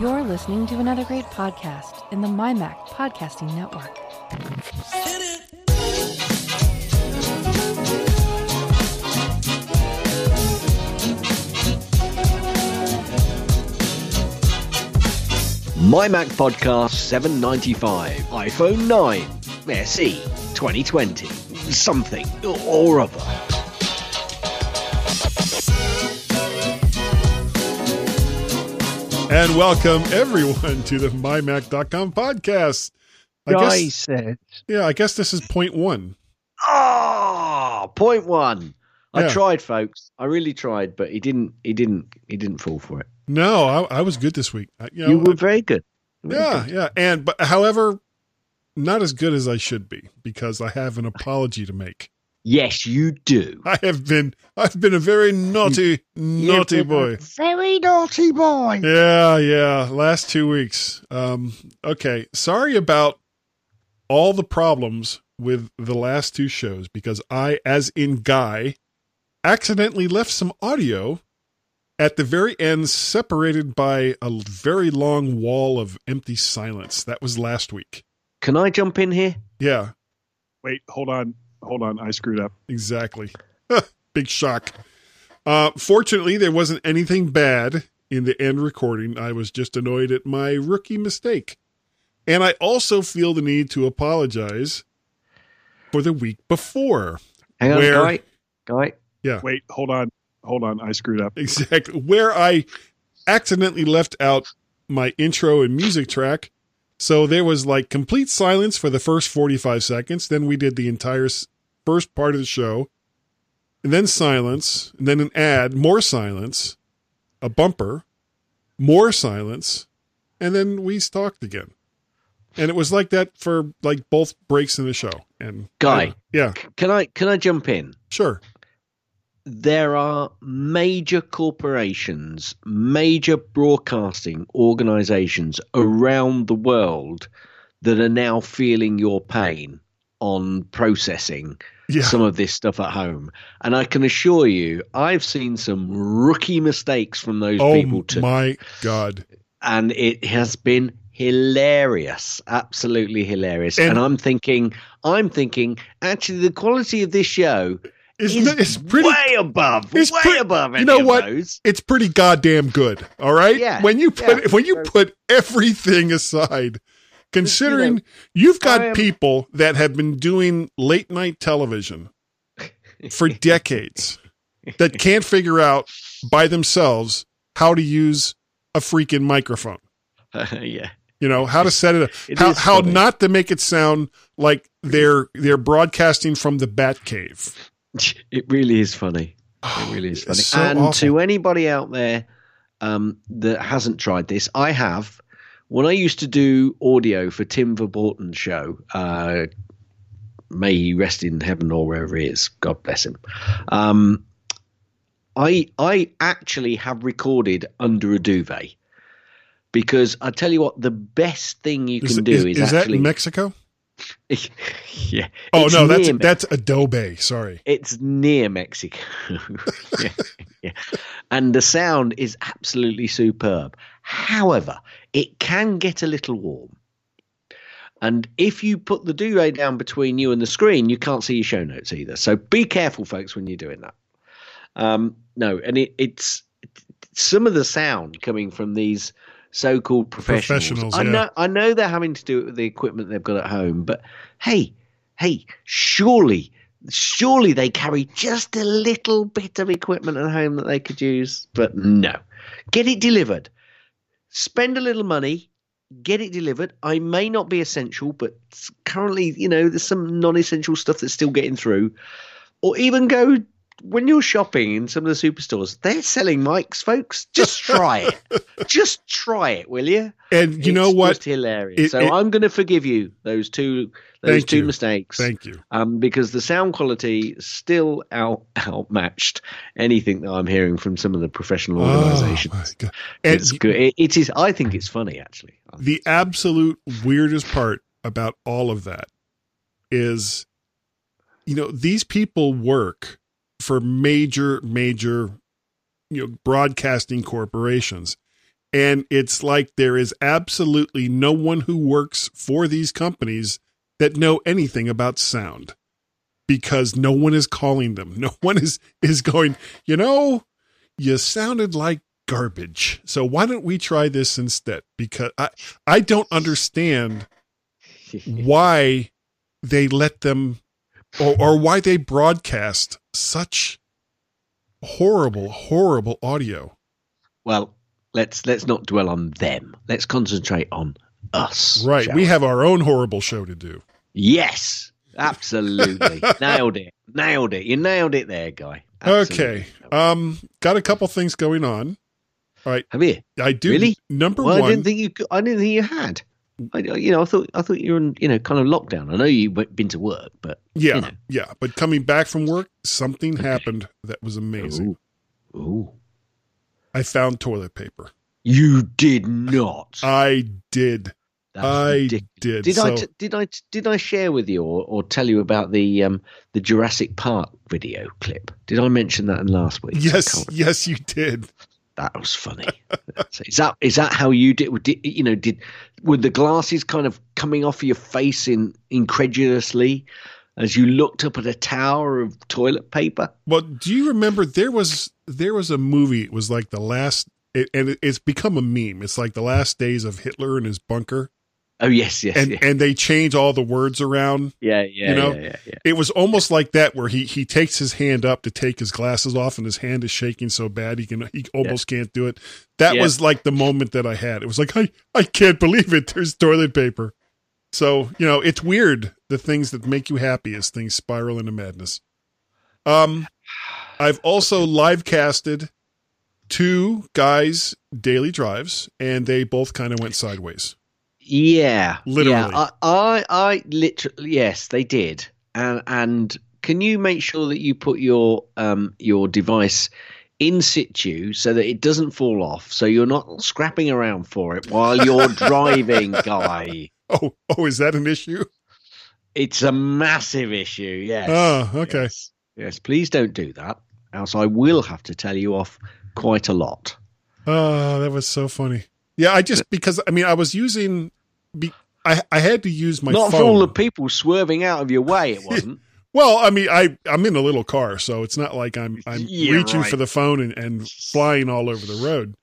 You're listening to another great podcast in the MyMac Podcasting Network. My Mac Podcast 795, iPhone 9, SE 2020, something or other. And welcome everyone to the mymac.com podcast. I I guess, said, yeah, I guess this is point one. ah, point one. I Yeah. tried, folks. I really tried, but he didn't. He didn't. He didn't fall for it. No, I, I was good this week. I- You know, you were very good. Very yeah, good. yeah. And, but however, not as good as I should be because I have an apology to make. Yes, you do. I have been, I've been a very naughty, naughty You've boy. Very naughty boy. Yeah, yeah. Last two weeks. Um, okay. Sorry about all the problems with the last two shows because I, as in Guy, accidentally left some audio at the very end, separated by a very long wall of empty silence. That was last week. Can I jump in here? Yeah, Wait, hold on. Hold on. I screwed up. exactly. Big shock. Uh, fortunately, there wasn't anything bad in the end recording. I was just annoyed at my rookie mistake. And I also feel the need to apologize for the week before. Hang on, Where- guy. Guy. Yeah. Wait, hold on. Hold on. I screwed up. Exactly. Where I accidentally left out my intro and music track. So there was like complete silence for the first 45 seconds. Then we did the entire first part of the show. And then silence. And then an ad, more silence, a bumper, more silence. And then we talked again. And it was like that for like both breaks in the show. And Guy. yeah, Can I? Can I jump in? sure. There are major corporations, major broadcasting organizations around the world that are now feeling your pain on processing Yeah. some of this stuff at home. And I can assure you, I've seen some rookie mistakes from those oh people too. Oh my God. and it has been hilarious absolutely hilarious And- and, i'm thinking i'm thinking actually the quality of this show It's, is it's pretty way above, it's way pre- above. you know what? Those. it's pretty goddamn good. All right. Yeah, When you put yeah. when you put everything aside, considering you have got am- people that have been doing late night television for decades that can't figure out by themselves how to use a freaking microphone. yeah, You know how to set it up, It how how funny. not to make it sound like they're they're broadcasting from the Bat Cave. it really is funny. It really is funny. So and awful. to anybody out there um, that hasn't tried this, I have. When I used to do audio for Tim Verborten's show, uh, may he rest in heaven or wherever he is, God bless him. Um, I I actually have recorded under a duvet because I tell you what, the best thing you Is, can do is- is, is that actually in Mexico? yeah. Oh no, that's Me- that's Adobe. Sorry. it's near Mexico. yeah, yeah. And the sound is absolutely superb. However, it can get a little warm. And if you put the duvet down between you and the screen, you can't see your show notes either. So be careful, folks, when you're doing that. Um, no, and it, it's some of the sound coming from these so-called professionals. Professionals, I yeah. know, I know they're having to do it with the equipment they've got at home, but hey, hey, surely, surely they carry just a little bit of equipment at home that they could use. But no, get it delivered. Spend a little money, get it delivered. I may not be essential, but currently, you know, there's some non-essential stuff that's still getting through. Or even go when you're shopping in some of the superstores, they're selling mics, folks. Just try it. just try it, will you? And you know what? Just hilarious. It- so it- I'm going to forgive you those two those two you. mistakes. Thank you. um, because the sound quality still out outmatched anything that I'm hearing from some of the professional organisations. Oh, my God. And it's good. It, it is. I think it's funny actually. the absolute weirdest part about all of that is, you know, these people work for major, major, you know, broadcasting corporations. And it's like there is absolutely no one who works for these companies that know anything about sound because no one is calling them. No one is is going, "You know, you sounded like garbage. So why don't we try this instead?" Because I I don't understand why they let them or, or why they broadcast such horrible horrible audio Well, let's let's not dwell on them. Let's concentrate on us. right shall we have our own horrible show to do Yes, absolutely. nailed it. Nailed it. You nailed it there, guy. okay um got a couple things going on Have you? i do Really? number Well, I didn't think you. I didn't think you had. I, you know, I thought I thought you were in you know kind of lockdown. I know you've been to work, but yeah you know. yeah but coming back from work something happened that was amazing Ooh. Ooh. i found toilet paper You did not. i did That's i ridiculous. did Did I so- t- did I t- did I share with you or, or tell you about the um the Jurassic Park video clip? Did I mention that in last week? Yes yes you did That was funny. Is that is that how you did, did? You know, did were the glasses kind of coming off your face in incredulously as you looked up at a tower of toilet paper? Well, do you remember there was there was a movie? It was like the last, it, and it, it's become a meme. It's like the last days of Hitler in his bunker, Oh yes, yes, and yeah, and they change all the words around. yeah, yeah, you know, yeah, yeah. It was almost like that, where he he takes his hand up to take his glasses off, and his hand is shaking so bad he can he almost can't do it. That was like the moment that I had. It was like I I can't believe it. There's toilet paper. So you know, it's weird the things that make you happy as things spiral into madness. Um, I've also live casted two guys daily drives, and they both kind of went sideways. Yeah, Literally. Yeah, I, I, I literally, yes, they did. And and can you make sure that you put your um your device in situ so that it doesn't fall off, so you're not scrapping around for it while you're driving, guy? Oh, oh, is that an issue? It's a massive issue. Yes. Oh, okay. Yes. Yes, Please don't do that, else I will have to tell you off quite a lot. Oh, that was so funny. Yeah, I just because I mean I was using, be, I I had to use my not phone. for all the people swerving out of your way. It wasn't. well, I mean I I'm in a little car, so it's not like I'm I'm Yeah, reaching right. for the phone and, and flying all over the road.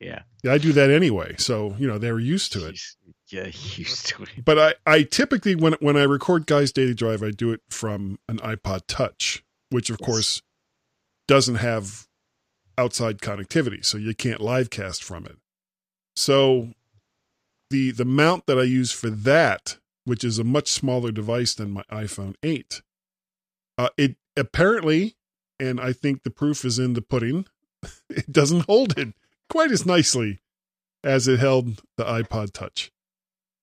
yeah. Yeah, I do that anyway, so you know they were used to it. Yeah, used to it. But I I typically when when I record guys daily drive, I do it from an iPod Touch, which of Yes. course doesn't have outside connectivity, so you can't live cast from it. So the the mount that I use for that, which is a much smaller device than my iPhone 8, uh, it apparently, and I think the proof is in the pudding, it doesn't hold it quite as nicely as it held the iPod Touch.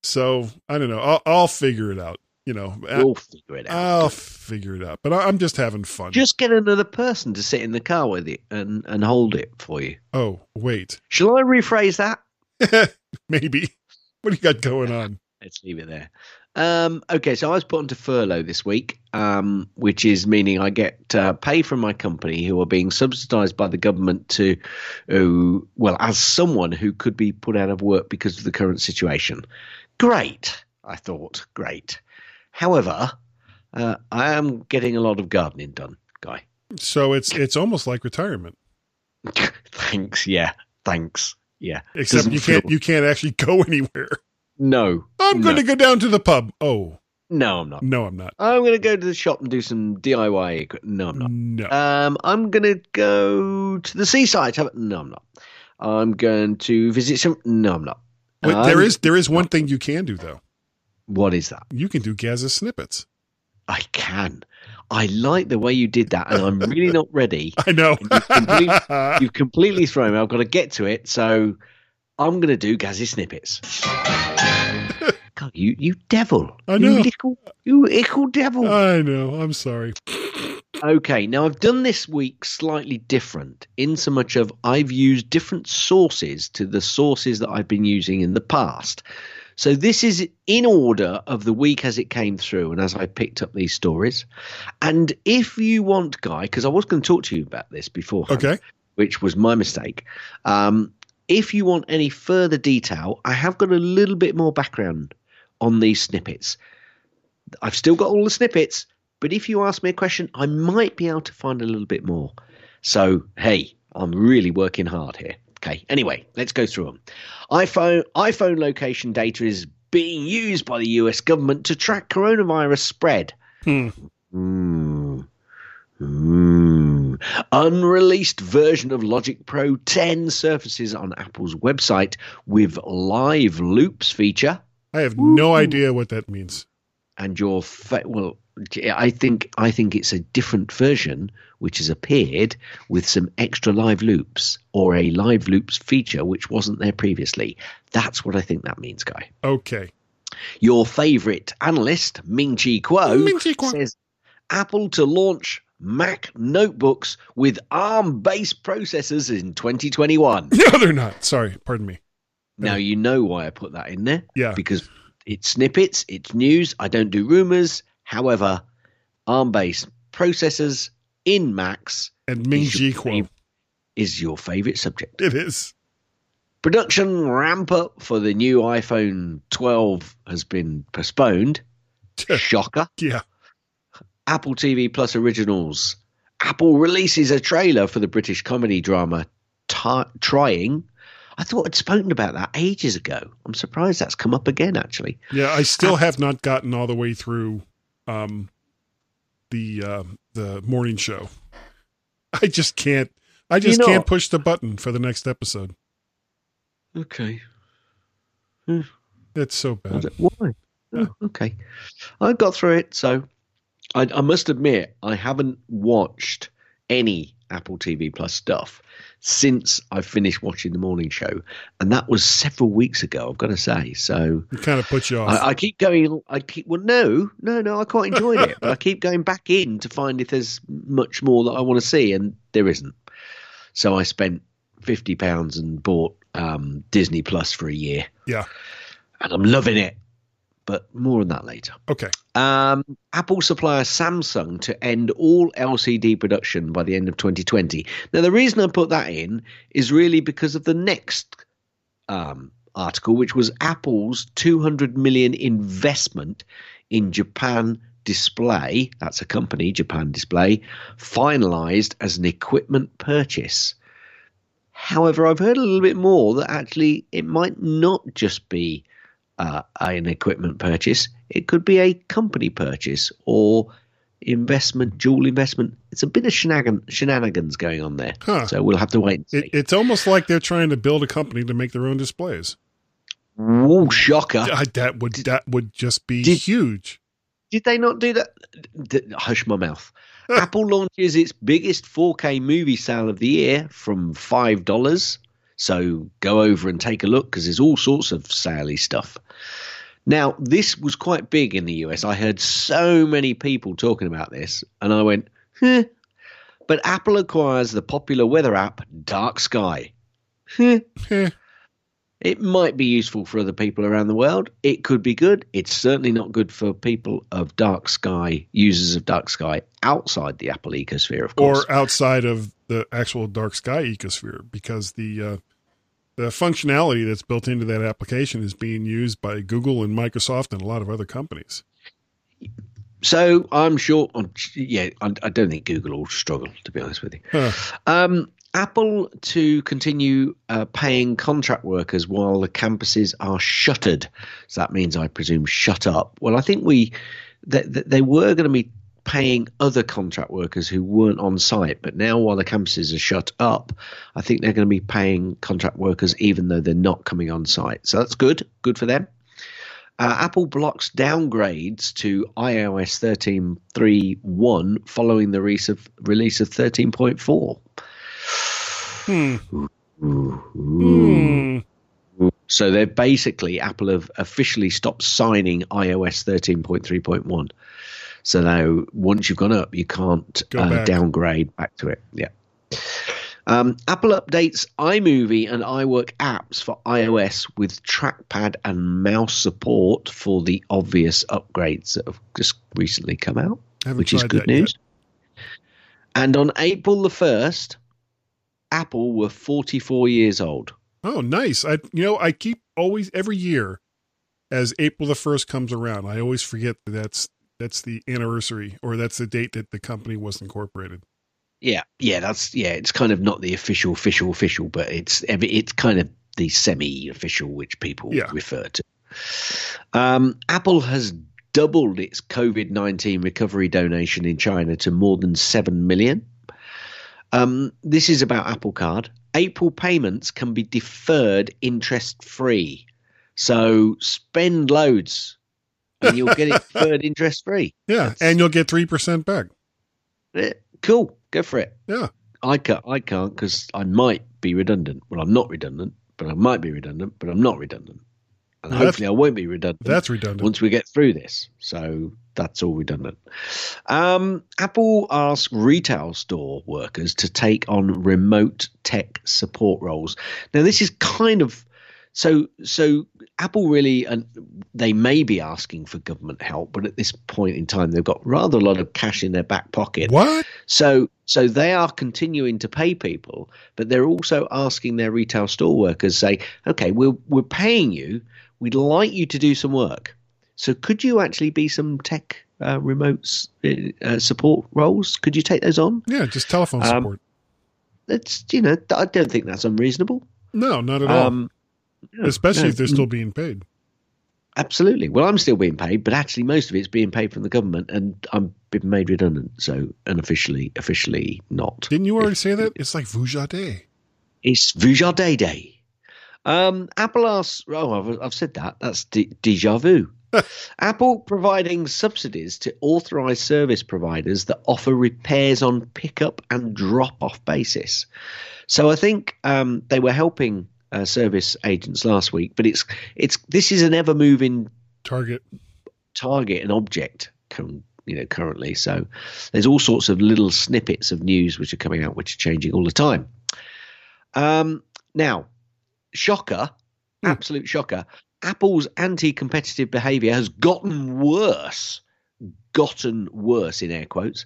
So I don't know. I'll, I'll figure it out. You know, I- We'll figure it out. I'll figure it out. But I, I'm just having fun. Just get another person to sit in the car with you and, and hold it for you. oh, wait. Shall I rephrase that? Maybe. What do you got going on? Let's leave it there. Um, okay, so I was put onto furlough this week, um, which is meaning I get uh, pay from my company who are being subsidised by the government to, uh, well, as someone who could be put out of work because of the current situation. Great, I thought. Great. However, uh, I am getting a lot of gardening done, Guy. So it's it's almost like retirement, thanks. Yeah. Thanks. Yeah. except you can't feel- you can't actually go anywhere. No. I'm no. going to go down to the pub. Oh No, I'm not. no, I'm not. I'm going to go to the shop and do some DIY. No, I'm not. No. Um, I'm going to go to the seaside. No, I'm not. I'm going to visit some. No, I'm not. But there I'm- is there is one thing you can do though. What is that? You can do Gazzy snippets. I can. I like the way you did that, and I'm really not ready. I know. You've completely thrown me. I've got to get to it, so I'm going to do Gazzy snippets. God, you you devil! I know. You you ickle devil. I know. I'm sorry. Okay, now I've done this week slightly different in so much of I've used different sources to the sources that I've been using in the past. So this is in order of the week as it came through and as I picked up these stories. And if you want, Guy, because I was going to talk to you about this before, Okay. which was my mistake. Um, if you want any further detail, I have got a little bit more background on these snippets. I've still got all the snippets, but if you ask me a question, I might be able to find a little bit more. So, hey, I'm really working hard here. Okay. Anyway, let's go through them. iPhone iPhone location data is being used by the US government to track coronavirus spread. Hmm. Mm. Mm. Unreleased version of Logic Pro 10 surfaces on Apple's website with live loops feature. I have no idea what that means. And your fa- well, I think I think it's a different version which has appeared with some extra live loops or a live loops feature which wasn't there previously. That's what I think that means, guy. Okay. Your favorite analyst, Ming Chi Kuo, Ming-Chi Kuo. says Apple to launch Mac notebooks with ARM based processors in 2021. No, they're not. Sorry. Pardon me. now, you know why I put that in there. Yeah. Because it's snippets, it's news. I don't do rumors. However, ARM based processors in Macs. And Ming is Ji your, Kuo. is your favorite subject. It is. Production ramp up for the new iPhone 12 has been postponed. Shocker. Yeah. Apple TV Plus originals. Apple releases a trailer for the British comedy drama Ti Trying. I thought I'd spoken about that ages ago. I'm surprised that's come up again, actually. Yeah. I still have not gotten all the way through um, the uh, the morning show. I just can't. I just know- can't push the button for the next episode. Okay. It's so bad. Why? Oh, okay. I got through it, so I, I must admit I haven't watched any Apple TV Plus stuff since I finished watching the morning show, and that was several weeks ago. I've got to say. So It kind of puts you off. I, I keep going. I keep well, no, no, no. I quite enjoyed it, but I keep going back in to find if there's much more that I want to see, and there isn't. So I spent fifty pounds and bought um, Disney Plus for a year, yeah. and I'm loving it. But more on that later. Okay. Um, Apple supplier Samsung to end all LCD production by the end of 2020. Now, the reason I put that in is really because of the next um, article, which was Apple's 200 million investment in Japan Display. That's a company, Japan Display, finalized as an equipment purchase. However, I've heard a little bit more that actually it might not just be uh, an equipment purchase. It could be a company purchase or investment, dual investment. It's a bit of shenanigans going on there. Huh. So we'll have to wait and see. It, it's almost like they're trying to build a company to make their own displays. Whoa, shocker. I, that would that would just be Did- huge. Did they not do that? Hush my mouth. Apple launches its biggest 4K movie sale of the year from $5. So go over and take a look because there's all sorts of saley stuff. Now, this was quite big in the US. I heard so many people talking about this, and I went, huh. But Apple acquires the popular weather app Dark Sky. Huh. It might be useful for other people around the world. It could be good. It's certainly not good for people of dark sky, users of dark sky outside the Apple ecosphere, of course. or outside of the actual dark sky ecosphere, because the uh, the functionality that's built into that application is being used by Google and Microsoft and a lot of other companies. so I'm sure, um, yeah, I, don't think Google will struggle, to be honest with you. Huh. Um, Apple to continue uh, paying contract workers while the campuses are shuttered. So that means, I presume, shut up. Well, I think we that they were going to be paying other contract workers who weren't on site, but now while the campuses are shut up, I think they're going to be paying contract workers even though they're not coming on site. So that's good, good for them. Uh, Apple blocks downgrades to iOS 13.3.1 following the release of, release of 13.4. Hmm. So they're basically Apple have officially stopped signing iOS 13.3.1. So now once you've gone up, you can't Go uh, back. downgrade back to it. Yeah. Um, Apple updates iMovie and iWork apps for iOS with trackpad and mouse support for the obvious upgrades that have just recently come out, which is good that yet. news. And on April the 1st, Apple were 44 years old. Oh, nice. I you know I keep always every year as April the first comes around. I always forget that that's that's the anniversary or that's the date that the company was incorporated. Yeah, yeah, that's yeah. It's kind of not the official, official, official, but it's it's kind of the semi-official, which people Yeah. refer to. Um, Apple has doubled its COVID nineteen recovery donation in China to more than seven million. Um, this is about Apple Card. April payments can be deferred interest free, so spend loads, and you'll get it third interest free. Yeah, That's- and you'll get three percent back. Eh, Cool, go for it. Yeah. I can't. I can't because I might be redundant. Well, I'm not redundant, but I might be redundant, but I'm not redundant, and Well, hopefully I won't be redundant. That's redundant. once we get through this. So that's all redundant. Um, Apple asked retail store workers to take on remote tech support roles. Now, this is kind of so. So Apple really, and they may be asking for government help, but at this point in time, they've got rather a lot of cash in their back pocket. What? So so they are continuing to pay people, but they're also asking their retail store workers say, okay, we're we're paying you. We'd like you to do some work. So could you actually be some tech uh, remote uh, support roles? Could you take those on? Yeah, just telephone Um, support. That's you know I don't think that's unreasonable. No, not at all. No, Especially no. if they're still being paid. Absolutely. Well, I'm still being paid, but actually, most of it's being paid from the government, and I'm been made redundant. So unofficially, officially not. Didn't you already If- say that? It's like Vujade. It's Vujade Day. Um, Apple asks, oh, I've, I've said that. That's de- deja vu. Apple providing subsidies to authorized service providers that offer repairs on pickup and drop off basis. So I think um, they were helping uh, service agents last week, but it's it's this is an ever moving Target. target and object com- you know currently so there's all sorts of little snippets of news which are coming out which are changing all the time um now shocker Hmm. absolute shocker apple's anti-competitive behavior has gotten worse gotten worse in air quotes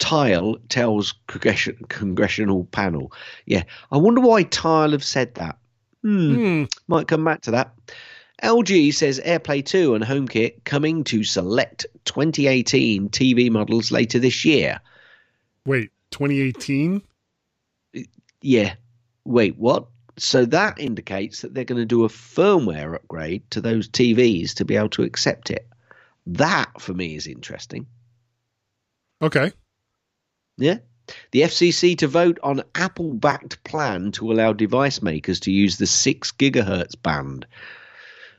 tile tells congression, congressional panel yeah i wonder why tile have said that hmm Hmm. might come back to that. LG says AirPlay 2 and HomeKit coming to select 2018 TV models later this year. Wait, 2018? Yeah. Wait, what? So that indicates that they're going to do a firmware upgrade to those TVs to be able to accept it. That, for me, is interesting. Okay. Yeah. The FCC to vote on Apple backed plan to allow device makers to use the 6 gigahertz band.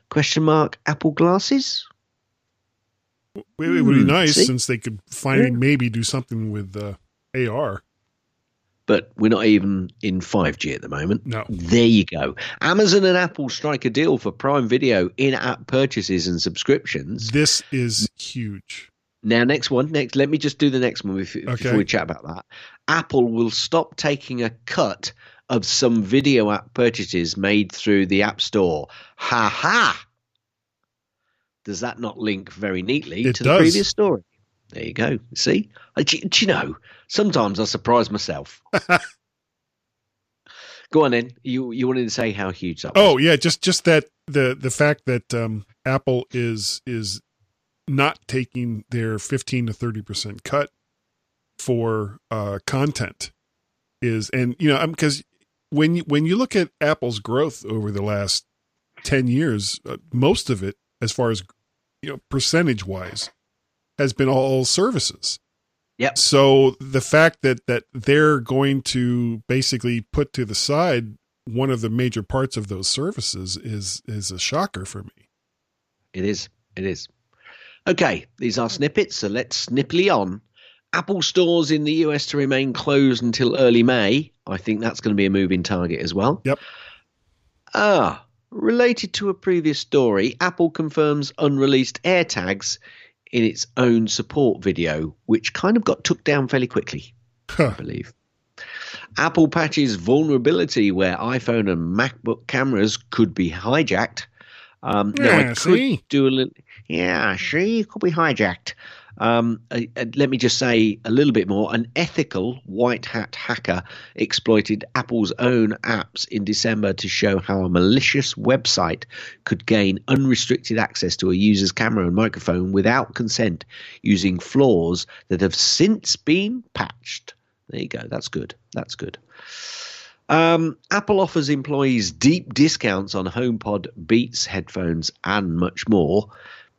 Question mark Apple glasses? It, it would be Hmm, nice see? since they could finally Yeah. maybe do something with uh, AR. but we're not even in 5G at the moment. No. There you go. Amazon and Apple strike a deal for Prime Video in app purchases and subscriptions. This is huge. Now, next one. Next, let me just do the next one before, Okay. before we chat about that. Apple will stop taking a cut of some video app purchases made through the App Store. Ha ha! Does that not link very neatly It to the previous story? There you go. See, do, do you know? Sometimes I surprise myself. Go on, then. You you wanted to say how huge that was? Oh yeah, just just that the the fact that um, Apple is is not taking their 15 to 30 percent cut for uh, content is and you know because when you when you look at Apple's growth over the last 10 years, uh, most of it as far as you know percentage wise has been all services. Yep. So the fact that that they're going to basically put to the side one of the major parts of those services is is a shocker for me. It is. It is. Okay, these are snippets, so let's snippily on. Apple stores in the US to remain closed until early May. I think that's going to be a moving target as well. Yep. Ah, related to a previous story, Apple confirms unreleased AirTags in its own support video, which kind of got took down fairly quickly. I believe. Apple patches vulnerability where iPhone and MacBook cameras could be hijacked. Um, now, I Yeah, could see? do a little. Yeah, it could be hijacked. Um, uh, uh, let me just say a little bit more. An ethical white hat hacker exploited Apple's own apps in December to show how a malicious website could gain unrestricted access to a user's camera and microphone without consent using flaws that have since been patched. There you go. That's good. That's good. Um, Apple offers employees deep discounts on HomePod, Beats headphones, and much more.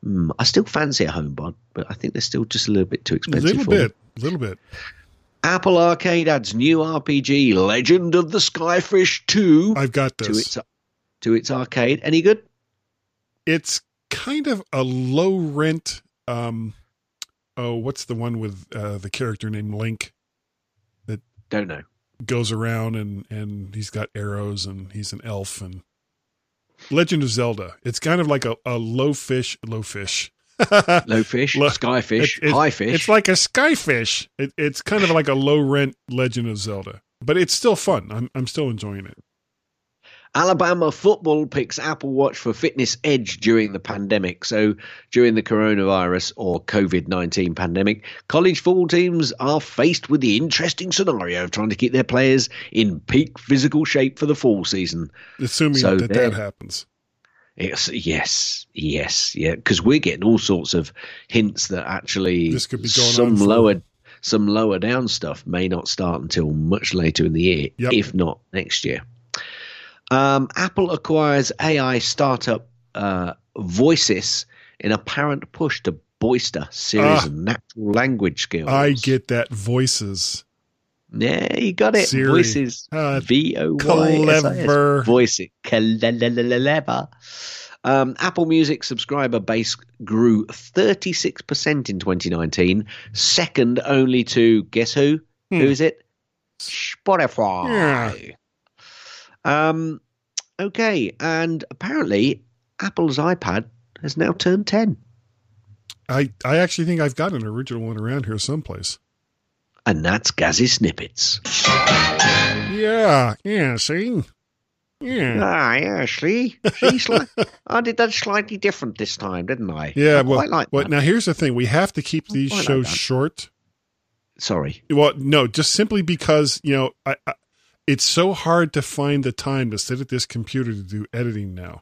Mm, I still fancy a HomePod, but I think they're still just a little bit too expensive. A little bit, a little bit. Apple Arcade adds new RPG, Legend of the Skyfish 2, I've got to this. its to its arcade. Any good? It's kind of a low rent. Um, oh, what's the one with uh, the character named Link That Don't know. Goes around and and he's got arrows and he's an elf and Legend of Zelda. It's kind of like a, a low fish, low fish. Low fish, Look, skyfish, it- it- high fish. It's like a skyfish. It, it's kind of like a low rent Legend of Zelda, but it's still fun. I'm I'm still enjoying it. Alabama football picks Apple Watch for fitness edge during the pandemic. So, during the coronavirus or COVID 19 pandemic, college football teams are faced with the interesting scenario of trying to keep their players in peak physical shape for the fall season. Assuming So that that happens. Yes, yes, yes, yeah. Because we're getting all sorts of hints that actually This could be going some for- lower, some lower down stuff may not start until much later in the year, Yep. if not next year. Um, Apple acquires AI startup uh, Voysis in apparent push to bolster Siri's Ah. of natural language skills. I get that voices. Yeah, you got it. Siri. Voysis. V O Y S I S. clever. Voysis. Clever. Um, Apple Music subscriber base grew 36% in 2019, second only to guess who? Hmm. Who is it? Spotify. Yeah. Um, okay, and apparently Apple's iPad has now turned 10. I I actually think I've got an original one around here someplace. And that's Gazzy Snippets. Yeah, yeah. See, yeah, Ah, yeah, see? see sli- I did that slightly different this time, didn't I? yeah. I Well, quite like well, that. now here's the thing: we have to keep these quite like shows short. Sorry. Well, no, just simply because you know, I, I, it's so hard to find the time to sit at this computer to do editing now.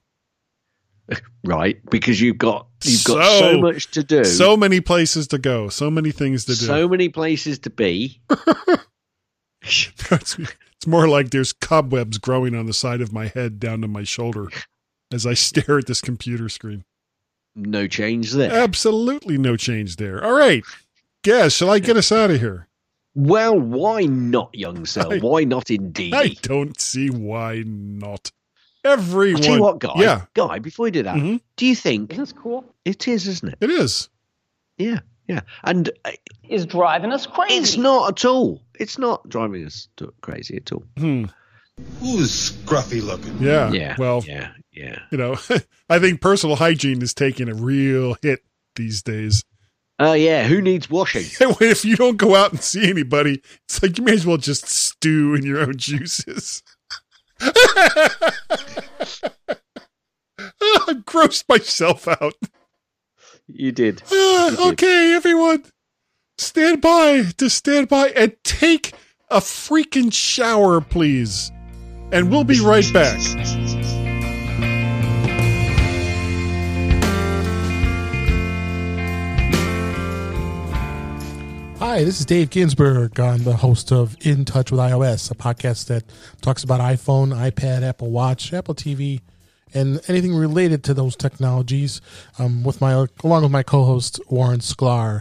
Right, because you've got you've got So- so, much to do, So many places to go, so many things to do. so many places to be. it's, it's more like there's cobwebs growing on the side of my head down to my shoulder as I stare at this computer screen. no change there. Absolutely no change there. All right. Guess, shall I get us out of here? Well, why not, young sir? I- why not, indeed? I don't see why not. Everyone. I'll tell you what, guy. Yeah, Guy, before you do that, Mhm. do you think Isn't cool? it is, isn't it? it is. Yeah, yeah. And uh, Is driving us crazy. it's not at all. It's not driving us to crazy at all. Hmm. Who's scruffy looking? Yeah. Yeah. Well, yeah, yeah. you know, I think personal hygiene is taking a real hit these days. Oh, yeah. Who needs washing? if you don't go out and see anybody, it's like you may as well just stew in your own juices. I grossed myself out. You did. Ah, You did. okay, everyone, stand by to stand by and take a freaking shower, please. And we'll be right back. Hi, this is Dave Ginsburg. I'm the host of In Touch with iOS, a podcast that talks about iPhone, iPad, Apple Watch, Apple TV, and anything related to those technologies. Um, with my along with my co-host Warren Sklar,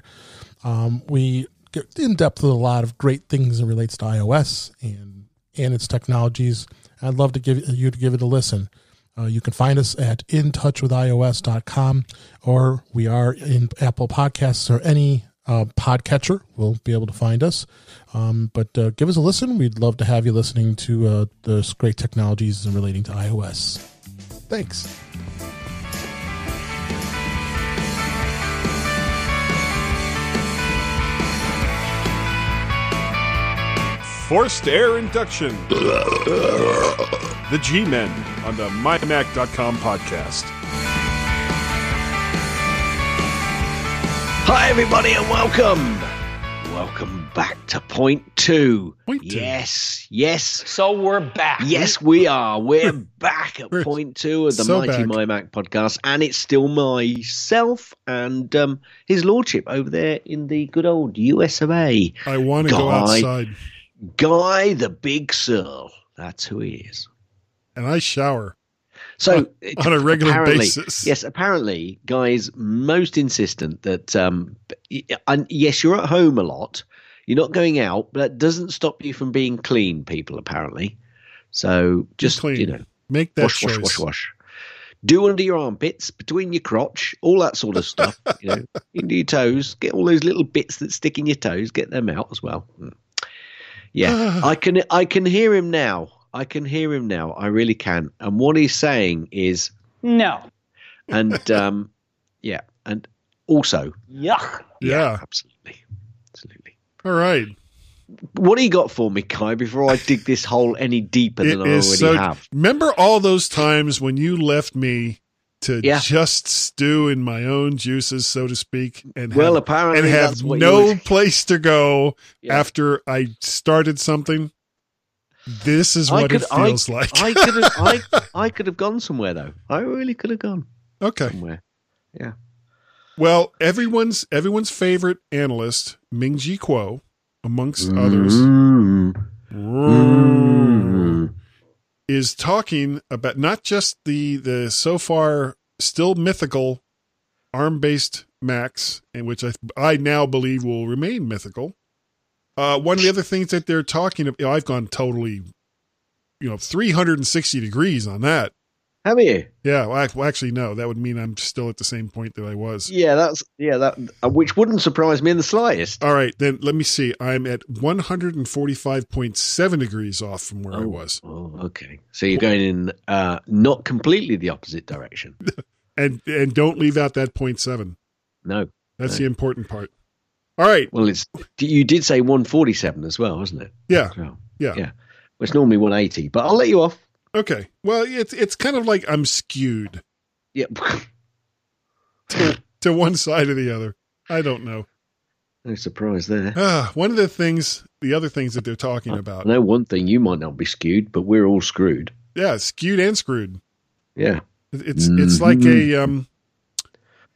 um, we get in depth with a lot of great things that relates to iOS and and its technologies. I'd love to give you to give it a listen. Uh, you can find us at intouchwithios.com or we are in Apple Podcasts or any uh, podcatcher will be able to find us. Um, but uh, give us a listen. We'd love to have you listening to uh, great technologies relating to iOS. Thanks. Forced air induction. the G Men on the MyMac.com podcast. Hi, everybody, and welcome. Welcome back to point two. Point two. Yes, yes, So we're back. yes, we are. We're back at We're point two of the so Mighty back. My Mac podcast, and it's still myself and um, his lordship over there in the good old US of A. I want to go outside Guy the Big Serle. That's who he is. and I shower. So on a regular basis. Yes, apparently, guys most insistent that um, and yes, you're at home a lot. You're not going out, but that doesn't stop you from being clean. People apparently. So just you know, Make that wash, choice. wash, wash, wash. Do under your armpits, between your crotch, all that sort of stuff. you know, into your toes. Get all those little bits that stick in your toes. Get them out as well. Mm. Yeah, I can. I can hear him now. I can hear him now. I really can. And what he's saying is, No. and um, yeah, and also, Yuck. Yeah. absolutely, absolutely. All right. What do you got for me, Guy? Before I dig this hole any deeper It than I already so. have. Remember all those times when you left me to Yeah. just stew in my own juices, so to speak, and Well, have, apparently and have no you- place to go Yeah. after I started something. This is what could- it feels I, like. I could have. I, I could have gone somewhere though. I really could have gone okay. somewhere. Yeah. Well, everyone's everyone's favorite analyst, Ming-Chi Kuo, amongst others, Mm. Mm. is talking about not just the the so far still mythical ARM based Macs, and which I I now believe will remain mythical. Uh, one of the other things that they're talking about, I've gone totally, you know, 360 degrees on that. Have you? Yeah, well, ac- well, actually, no, that would mean I'm still at the same point that I was. Yeah, that's yeah. That uh, which wouldn't surprise me in the slightest. All right, then let me see. I'm at 145.7 degrees off from where I was. Oh, okay. So you're going in uh, not completely the opposite direction. And and don't leave out that seven. No. That's No. the important part. All right. Well, it's you did say 147 as well, wasn't it? Yeah. Well, Yeah. Yeah. Well, it's normally 180, but I'll let you off. Okay. Well, it's it's kind of like I'm skewed Yep. to one side or the other. I don't know. no surprise there. Ah, one of the things, the other things that they're talking I about. know one thing: you might not be skewed, but we're all screwed. Yeah, skewed and screwed. Yeah. It's it's like Mm-hmm. a um.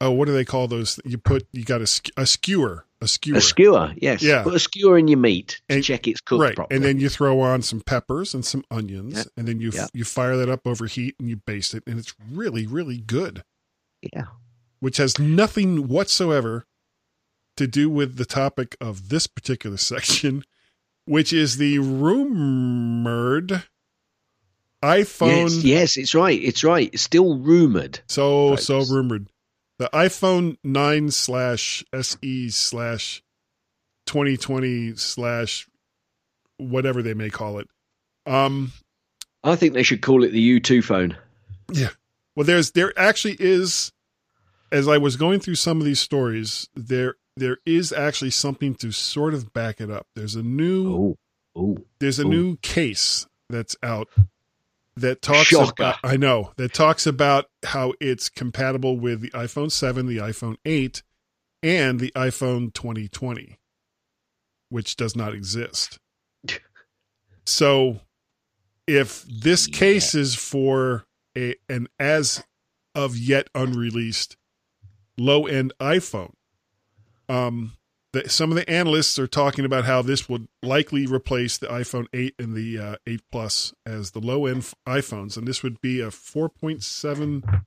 Oh, what do they call those? You put you got a a skewer, a skewer, A skewer, yes. Yeah. Put a skewer in your meat to And- check it's cooked right? properly. And then you throw on some peppers and some onions, Yeah. and then you Yeah. you fire that up over heat and you baste it, and it's really really good. yeah. Which has nothing whatsoever to do with the topic of this particular section, which is the rumored iPhone. Yes, yes, it's right. It's right. It's still rumored. So Right. so rumored. The iPhone nine slash SE slash twenty twenty slash whatever they may call it. Um I think they should call it the U2 phone. Yeah. Well there's there actually is as I was going through some of these stories, there there is actually something to sort of back it up. There's a new Oh, oh. there's a Ooh. new case that's out that talks about I know that talks about how it's compatible with the iPhone 7, the iPhone 8, and the iPhone 2020, which does not exist. So if this case is for a an as of yet unreleased low end iPhone, um, some of the analysts are talking about how this would likely replace the iPhone 8 and the uh, 8 Plus as the low end iPhones, and this would be a 4.7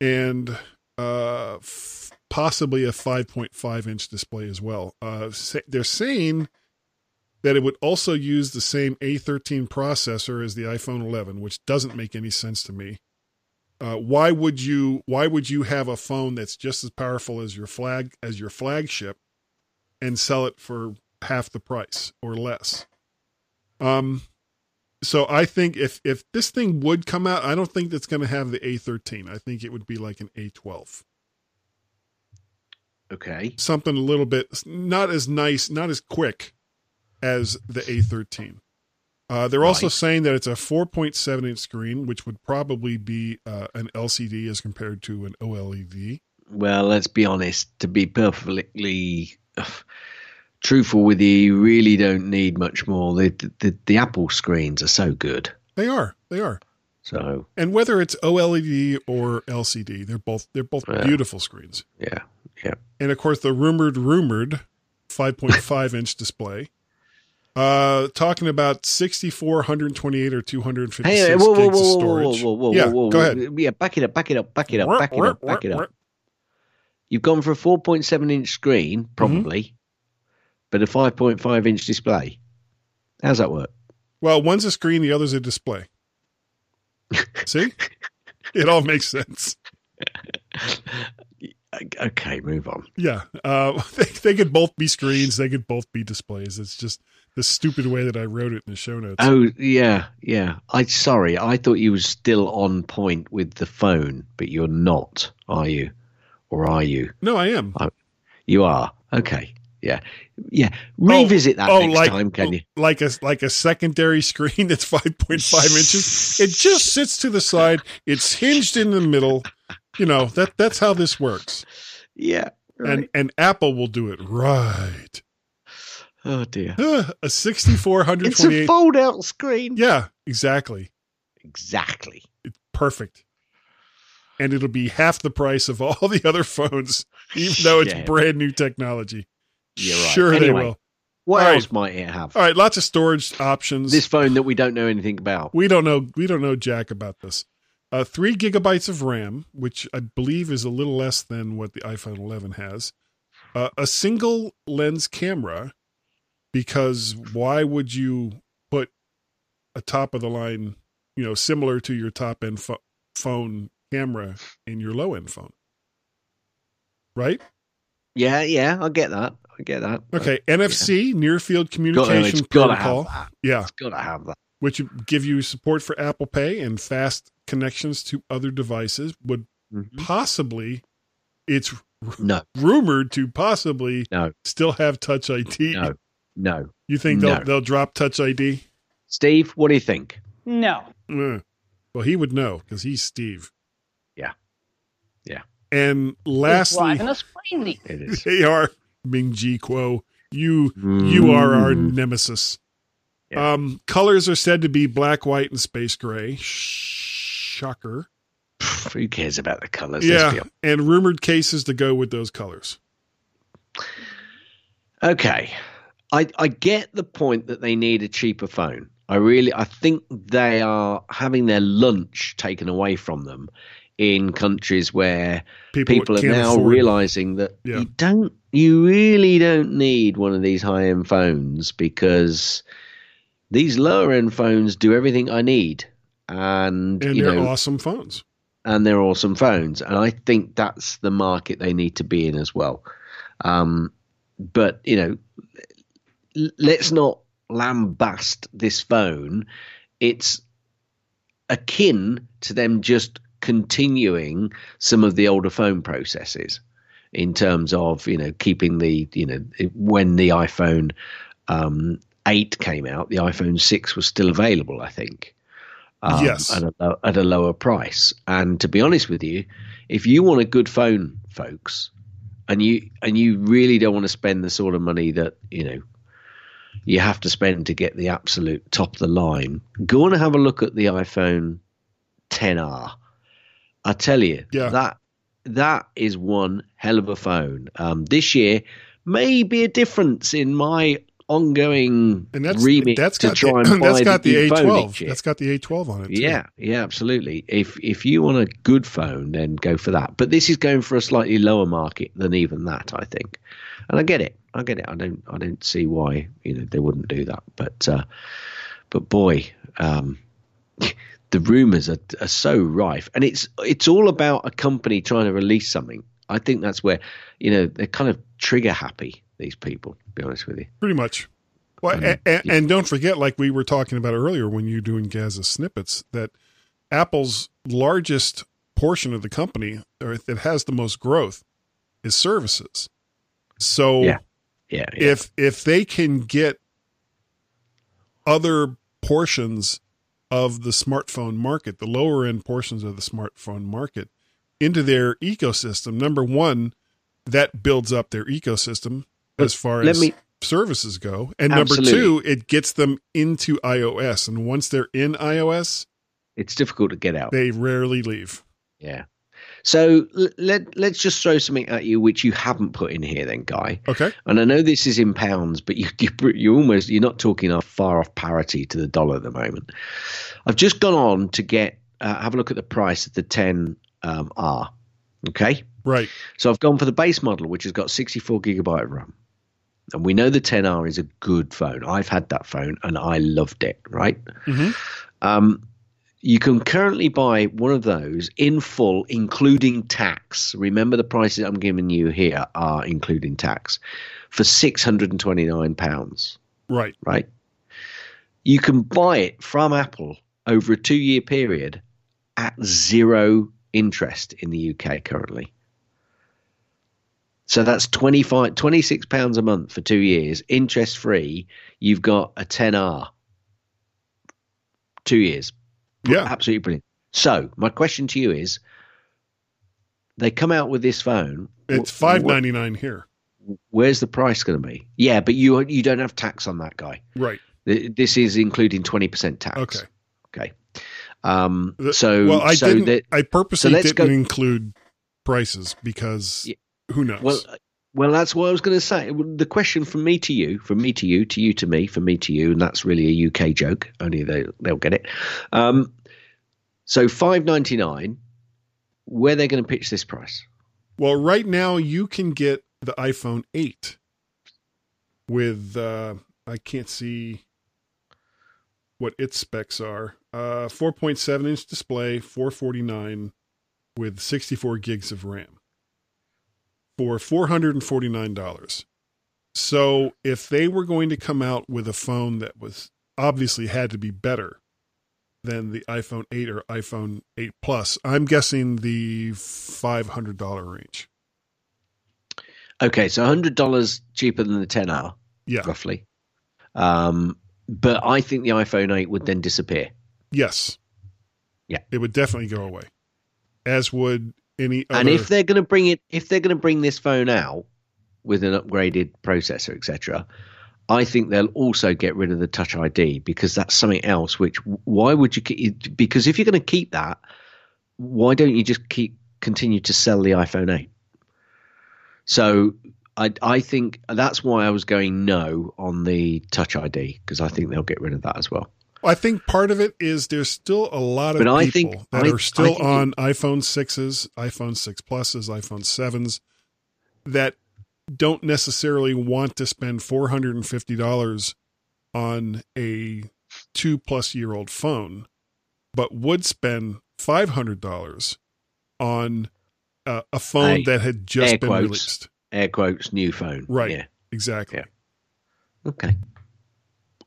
and uh, f- possibly a 5.5 inch display as well. Uh, they're saying that it would also use the same A13 processor as the iPhone 11, which doesn't make any sense to me. Uh, why would you why would you have a phone that's just as powerful as your flag as your flagship and sell it for half the price or less um so i think if if this thing would come out i don't think it's going to have the a13 i think it would be like an a12 Okay. something a little bit not as nice not as quick as the a13 uh, they're also Right. saying that it's a 4.7 inch screen which would probably be uh, an lcd as compared to an oled Well, let's be honest. To be perfectly truthful with you, you really don't need much more. The, the the Apple screens are so good. They are. They are. So And whether it's OLED or LCD, they're both they're both Yeah. beautiful screens. yeah, yeah. And of course, the rumored rumored 5.5 inch display. Uh, talking about 64, 128, or 256 Hey, whoa, whoa, gigs whoa, of whoa, storage. whoa, whoa, whoa, yeah, whoa, go ahead. Yeah, back it up, back it up, back it up, back it up, back it up. You've gone for a 4.7 inch screen, probably, but a 5.5 inch display. How's that work? Well, one's a screen, the other's a display. See, it all makes sense. Okay, move on. Yeah, uh, they, they could both be screens. They could both be displays. It's just the stupid way that I wrote it in the show notes. Oh yeah, yeah. I sorry, I thought you were still on point with the phone, but you're not, are you? Or are you? no, I am. You are. Okay. Yeah. Yeah. Revisit that oh, next like, time, can you? Like a like a secondary screen that's five point five inches. It just sits to the side. It's hinged in the middle. You know that that's how this works. Yeah. And and Apple will do it right. oh dear. Uh, a sixty four hundred It's a fold out screen. Yeah, exactly. Exactly. It's perfect. And it'll be half the price of all the other phones, even though it's Yeah. brand new technology. You're right. Sure, they will. What All right. else might it have? All right, lots of storage options. This phone that we don't know anything about. we don't know. We don't know jack about this. Uh, three gigabytes of RAM, which I believe is a little less than what the iPhone 11 has. Uh, a single lens camera, because why would you put a top of the line, you know, similar to your top end pho- phone camera in your low end phone? Right. Yeah, yeah, I get that. I get that. Okay. NFC, near field communication it's gotta protocol. have that. Yeah. It's gotta have that. which would give you support for Apple Pay and fast connections to other devices. Would Mhm. possibly, it's No, rumored to possibly No. still have Touch ID. no, no. You think they'll No. they'll drop Touch ID? Steve, what do you think? No. Uh, well, he would know because he's Steve. Yeah. Yeah. And It's lastly, us crazy. It is. they are Ming-Chi Kuo. You you are our Mm. nemesis. Yeah. Um, colors are said to be black, white, and space gray. Shocker. Who cares about the colours? Yeah, and rumored cases to go with those colors. Okay. I I get the point that they need a cheaper phone. I really I think they are having their lunch taken away from them in countries where People, people, are now afford- realizing that Yeah. you don't you really don't need one of these high end phones because these lower end phones do everything I need. And, and you they're know awesome phones. and they're awesome phones. And I think that's the market they need to be in as well. Um, but you know, let's not lambast this phone. It's akin to them just continuing some of the older phone processes in terms of you know keeping the you know when the iPhone um, eight came out, the iPhone six was still available. I think um, Yes. at a, at a lower price. And to be honest with you, if you want a good phone, folks, and you and you really don't want to spend the sort of money that you know you have to spend to get the absolute top of the line, go and have a look at the iPhone 10R. I tell you, Yeah. that that is one hell of a phone. Um, this year may be a difference in my ongoing And that's that's to try the, and buy that's got the phone A12. each year. That's got the A12 on it. too. Yeah, yeah, absolutely. If if you want a good phone, then go for that. But this is going for a slightly lower market than even that, I think. And I get it. I get it. I don't I don't see why you know they wouldn't do that. But uh, but boy, um, the rumors are, are so rife, and it's it's all about a company trying to release something. I think that's where you know they're kind of trigger happy. These people, to be honest with you. pretty much. Well, Um, and, and, and don't forget, like we were talking about earlier when you were doing Gazzy snippets, that Apple's largest portion of the company, or that has the most growth, is services. So Yeah. Yeah, yeah. if if they can get other portions of the smartphone market, the lower end portions of the smartphone market, into their ecosystem, number one, that builds up their ecosystem as far Let as me- services go. And number two, it gets them into iOS. And once they're in iOS, It's difficult to get out. they rarely leave. Yeah. So let let's just throw something at you which you haven't put in here, then, Guy. Okay. And I know this is in pounds, but you you you almost you're not talking off far off parity to the dollar at the moment. I've just gone on to get uh, have a look at the price of the 10 um, R. Okay. Right. So I've gone for the base model, which has got 64 gigabyte of RAM. And we know the 10R is a good phone. I've had that phone and I loved it, right? Mhm. Um, you can currently buy one of those in full, including tax. Remember, the prices I'm giving you here are including tax for £629, Right. right? You can buy it from Apple over a two year period at zero interest in the UK currently. So that's 25, 26 pounds a month for two years, interest free. You've got a 10R. Two years. Yeah. Absolutely brilliant. So my question to you is they come out with this phone. It's wh- five wh- ninety nine here. Where's the price going to be? Yeah, but you you don't have tax on that guy. Right. This is including 20% tax. Okay. Okay. Um, so, well, I so didn't. that, I purposely let's didn't go- include prices because Yeah. who knows? Well, well, that's what I was going to say. The question from me to you, from me to you, to you to me, from me to you, and that's really a UK joke. Only they they'll get it. Um, so five ninety nine. Where they're going to pitch this price? Well, right now you can get the iPhone 8 with uh I can't see what its specs are. Uh 4.7 inch display, 449 with 64 gigs of RAM for $449. So, if they were going to come out with a phone that was obviously had to be better than the iPhone 8 or iPhone 8 Plus, I'm guessing the $500 range. Okay, so hundred dollars cheaper than the ten R, Yeah. roughly. Um, but I think the iPhone eight would then disappear. Yes. Yeah. It would definitely go away. As would any other And if they're going to bring it, if they're going to bring this phone out with an upgraded processor, etc., I think they'll also get rid of the Touch ID because that's something else. Which why would you keep? Because if you're going to keep that, why don't you just keep continue to sell the iPhone 8? So I I think that's why I was going no on the Touch ID because I think they'll get rid of that as well. I think part of it is there's still a lot of But I people think- that I- are still it- on iPhone 6s, iPhone 6 Pluses, iPhone 7s that don't necessarily want to spend $450 on a 2 plus year old phone but would spend $500 on uh, a phone Hey, that had just been quotes. released. Air quotes new phone. Right. Yeah. Exactly. Yeah. Okay.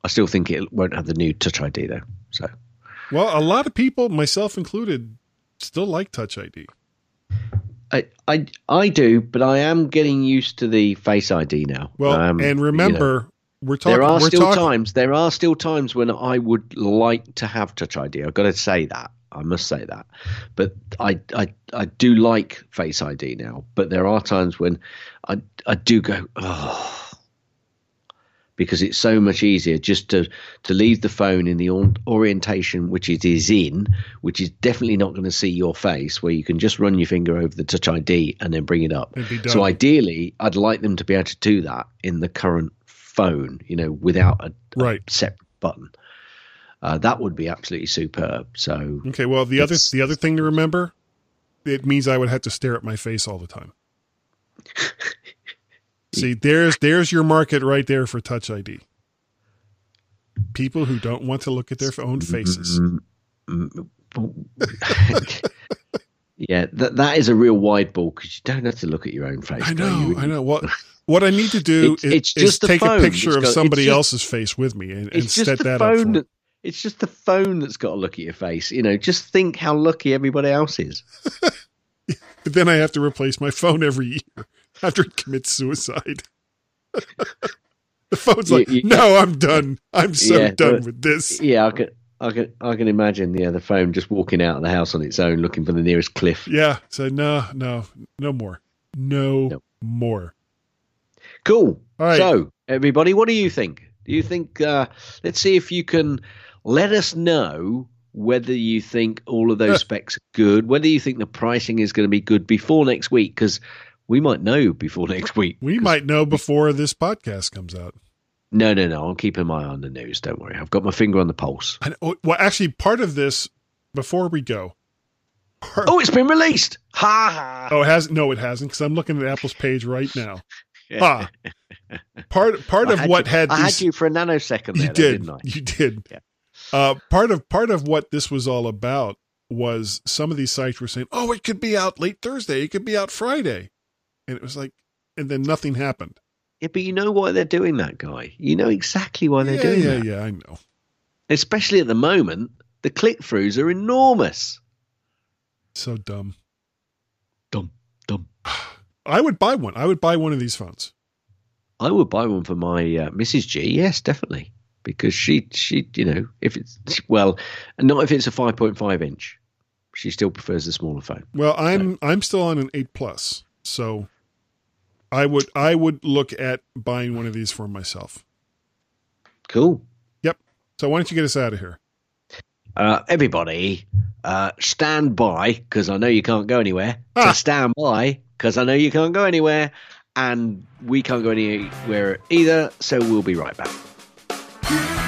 I still think it won't have the new Touch ID though. So Well, a lot of people, myself included, still like Touch ID. I I I do, but I am getting used to the Face ID now. Well, Um, and you know, remember, we're talking. there are still talking, times. There are still times when I would like to have Touch ID. I've got to say that. I must say that. But I I I do like Face ID now. But there are times when I I do go oh. Because it's so much easier just to, to leave the phone in the orientation which it is in, which is definitely not going to see your face, where you can just run your finger over the Touch ID and then bring it up. So ideally, I'd like them to be able to do that in the current phone, you know, without a, a Right. separate button. Uh, that would be absolutely superb. So Okay. Well, the other the other thing to remember, it means I would have to stare at my face all the time. See, there's there's your market right there for Touch ID. People who don't want to look at their own faces. yeah, that that is a real wide ball because you don't have to look at your own face. I know, you? I know. What what I need to do It's- is, it's just the take a picture It's of somebody just- else's face with me and, and set the that up. phone. For That, it's just the phone that's got to look at your face. You know, just think how lucky everybody else is. But then I have to replace my phone every year after it commits suicide. the phone's like, you- no, I'm done. I'm so Yeah, done with this. Yeah, I can I can I can imagine yeah the phone just walking out of the house on its own looking for the nearest cliff. Yeah. So no, no, no more. No Nope. more. Cool. All right. So everybody, what do you think? Do you think? Uh, let's see if you can let us know whether you think all of those specs are good, whether you think the pricing is going to be good before next week, because we might know before next week. We might know before this podcast comes out. No, no, no. I'm keeping my eye on the news. Don't worry. I've got my finger on the pulse. I, oh, well, actually, part of this before we go. part- Oh, it's been released. Ha ha. Oh, it has no, it hasn't because I'm looking at Apple's page right now. Ah, part part of what you, had I these, had you for a nanosecond there, you though, did didn't I? you did. Yeah. Uh, part of part of what this was all about was some of these sites were saying, "Oh, it could be out late Thursday. It could be out Friday," and it was like, and then nothing happened. Yeah, but you know why they're doing that, guy. You know exactly why they're yeah, doing yeah, that. yeah. yeah, I know. Especially at the moment, the click throughs are enormous. So dumb. Dumb, dumb. I would buy one. I would buy one of these phones. I would buy one for my uh, Mrs. G. Yes, definitely, because she, she, you know, if it's well, not if it's a five point five inch. She still prefers the smaller phone. Well, I'm I'm still on an eight plus, so I would I would look at buying one of these for myself. Cool. Yep. So why don't you get us out of here? Uh, everybody, uh, stand by because I know you can't go anywhere. Ah. So stand by because I know you can't go anywhere, and we can't go anywhere either. So we'll be right back.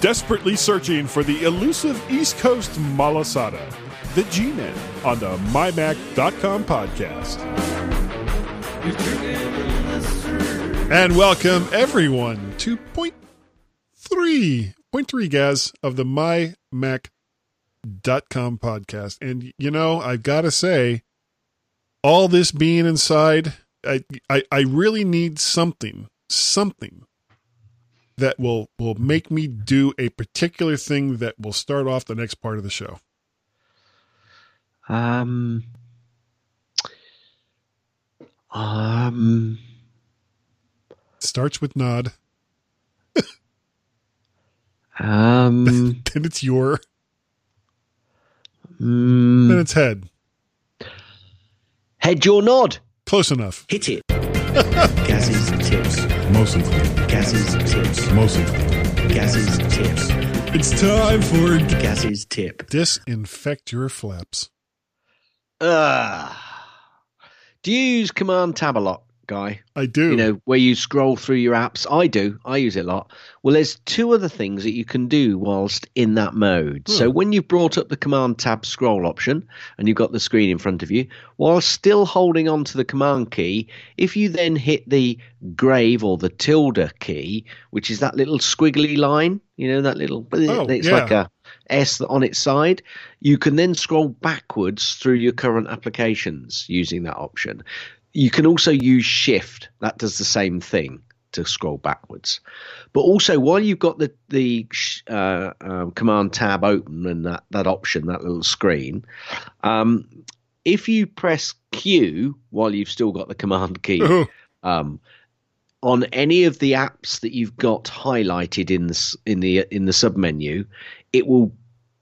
Desperately searching for the elusive East Coast malasada, the G-Men on the MyMac.com podcast. And welcome everyone to point three, point three, guys, of the MyMac.com podcast. And you know, I've got to say, all this being inside, I, I I really need something, something that will will make me do a particular thing that will start off the next part of the show. Um. Um. starts with nod, Um. then it's your, mm, then it's head. head your nod. Close enough. Hit it. Gaz's tips. Mostly. Gaz's tips. Mostly. Gaz's tips. It's time for Gaz's tip. disinfect your flaps. Ugh. Do you use Command Tab a lot, guy? I do. You know, where you scroll through your apps. I do. I use it a lot. Well, there's two other things that you can do whilst in that mode. So hmm. when you've brought up the Command Tab scroll option and you've got the screen in front of you, while still holding on to the Command key, if you then hit the grave or the tilde key, which is that little squiggly line, you know, that little, Oh, it's yeah. like a S on its side, you can then scroll backwards through your current applications using that option. You can also use Shift. That does the same thing to scroll backwards. But also, while you've got the the uh, um, Command tab open and that that option, that little screen, um, if you press Q while you've still got the Command key, Oh, um, on any of the apps that you've got highlighted in the in the in the submenu, it will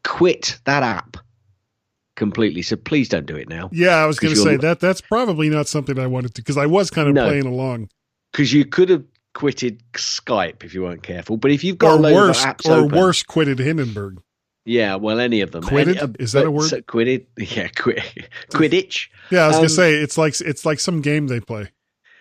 quit that app completely. So please don't do it now yeah, I was going to say that that's probably not something I wanted to because I was kind of No. playing along. because you could have quitted Skype if you weren't careful. But if you've got Or a load worse, of apps or open, worse, quitted Hindenburg. yeah, well, any of them. Quitted? Any- Is that a word? so quitted, yeah, quit, Quidditch. Yeah, I was Um, going to say it's like it's like some game they play.